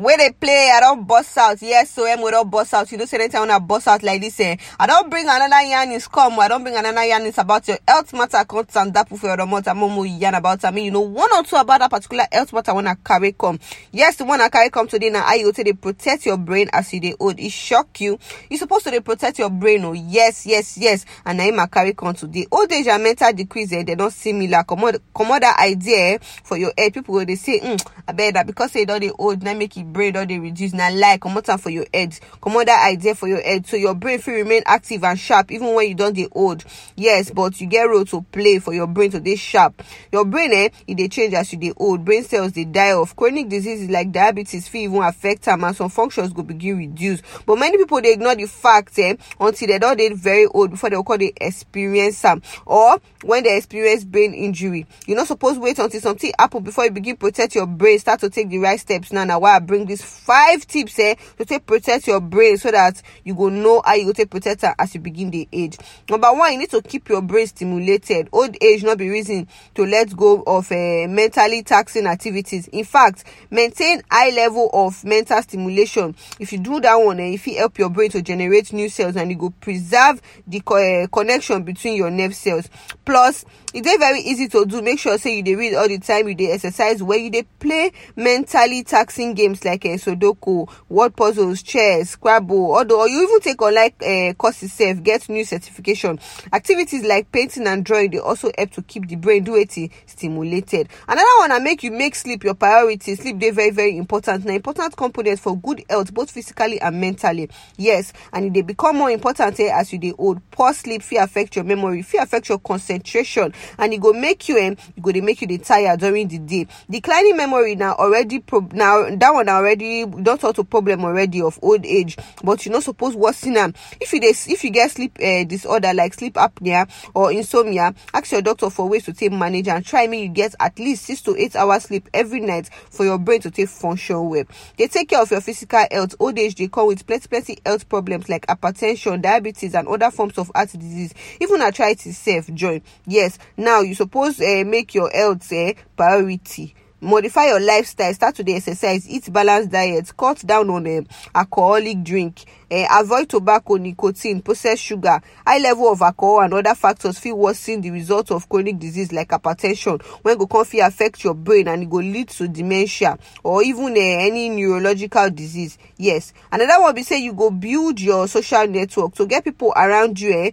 wey they play i don't burst out. Yes so emo don burst out you know say anytime una burst out like this eh I don't bring another yarnings come i don't bring another yarnings about your health matter. Come stand up for your domot and momo yarn about am you know one or two about that particular health matter wey i carry come. Yes the one i carry come today you go take dey protect your brain as you dey old. It shock you. You supposed to dey protect your brain oh. Yes yes yes. And i carry come today. Old age and mental decrease eh they don similar comot comot that idea eh for your head. People go dey say mm, na because they you don dey old na make e brain don dey reduce. Na lie comot am for your head. Comot that idea for your head. So your brain fit remain active and sharp even when you don dey old. Yes but you get role to play for your brain to dey sharp. Your brain eh e dey change as you dey old. Brain cells dey die off. Chronic diseases like diabetes fit even affect am and some functions go begin reduce. But many people dey ignore the fact eh until dem don dey very old before dem go come experience am. Or when dem experience brain injury. You no suppose wait until something happen before you begin protect your brain. Start to take the right steps. Now na why i bring these five tips eh to take protect your brain so that you go know how you go take protect as you begin dey age. Number one you need to keep your brain stimulated. Old age no be reason to let go of uh, mentally taxing activities. In fact maintain high level of mental stimulation. If you do that one eh e fit help your brain to generate new cells and e go preserve the co uh, connection between your nerve cells. Plus dey very easy to do. Make sure say you dey read all the time you dey exercise. Well you dey play mentally taxing games like uh, sudoku word puzzles chess scrabble although or you even take online uh, courses sef get new certification. Activities like painting and drawing they also help to keep the brain do wetin stimulated. Another one I make you make sleep your priority sleep dey very very important. Na important component for good health both physically and mentally. Yes and they become more important eh, as you dey old. Poor sleep fear affect your memory fear affect your concentration and it go make you um, it go dey make you dey tire during the day. Declining memory now already pro na that one already don turn to problem already of old age but you no suppose worsen am. If you if you get sleep uh, disorder like sleep apnea or insomnia ask your doctor for ways to take manage and try make you get at least six to eight hours sleep every night for your brain to take function well. Dey take care of your physical health. Old age dey come with plenty plenty health problems like hypertension diabetes and other forms of heart disease. Even arthritis sef join. Yes now you suppose uh, make your health uh, priority modify your lifestyle start to dey exercise eat balanced diet cut down on um, alcoholic drink uh, avoid tobacco nicotine processed sugar. High level of alcohol and other factors fit worsen the result of chronic disease like hypertension when go come fit affect your brain and e go lead to dementia or even uh, any neurological disease. Yes. Another one be say you go build your social network to get people around you eh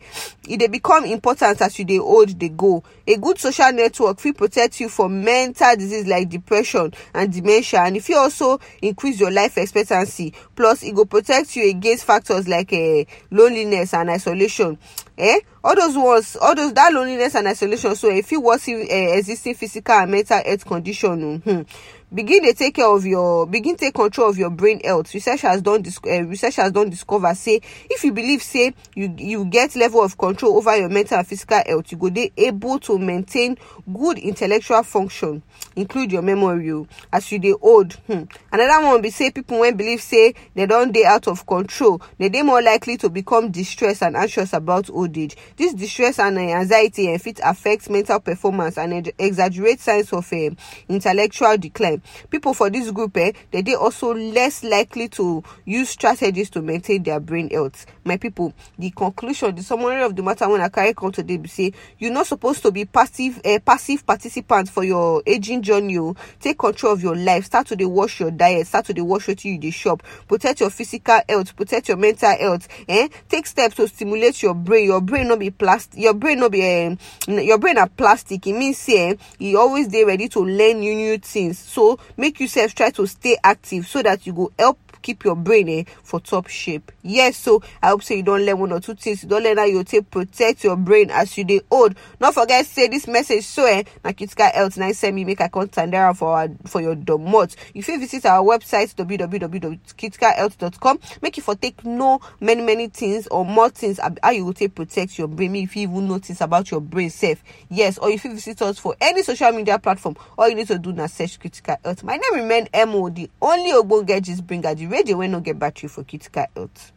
e dey become important as you dey old dey go a good social network fit protect you from mental disease like depression and dementia and e fit also increase your life expectancy. Plus e go protect you against factors like uh, loneliness and isolation. Eh? All those ones all those that loneliness and isolation so e fit worsen uh, existing physical and mental health condition um, begin dey take care of your begin take control of your brain health. Researchers don uh, researchers don discover say if you believe say you you get level of control over your mental and physical health you go dey able to maintain good intellectual function include your memory as you dey old. Hmm. another one be say people wey believe say dem don dey out of control they dey more likely to become distressed and anxious about old age. This distress and uh, anxiety uh, fit affect mental performance and exaggerate signs of uh, intellectual decline people for this group eh dem dey also less likely to use strategies to maintain their brain health. My people the conclusion the summary of the matter when i carry come today be say you're not supposed to be passive uh, passive participant for your aging journey o take control of your life. Start to dey wash your diet. Start to dey wash wetin you the shop protect your physical health. Protect your mental health eh. Take steps to stimulate your brain. Your brain no be plastic your brain no be um, your brain are plastic. It means eh, e always dey ready to learn new new things. So make you sef try to stay active so that you go help keep your brain eh, for top shape. Yes so i hope say you don learn one or two things. You don learn how you take protect your brain as you dey old. No forget say this message so eh na critical health na send me make i come am for our for your domot. You visit our website www.criticalhealth.com make you for take know many many things or more things how you go take protect your brain. Make you even know things about your brain sef. Yes or if you visit us for any social media platform. All you need to do na search critical health my name remain mo the only ogbonge gist bringer the radio wey no get battery for critical health.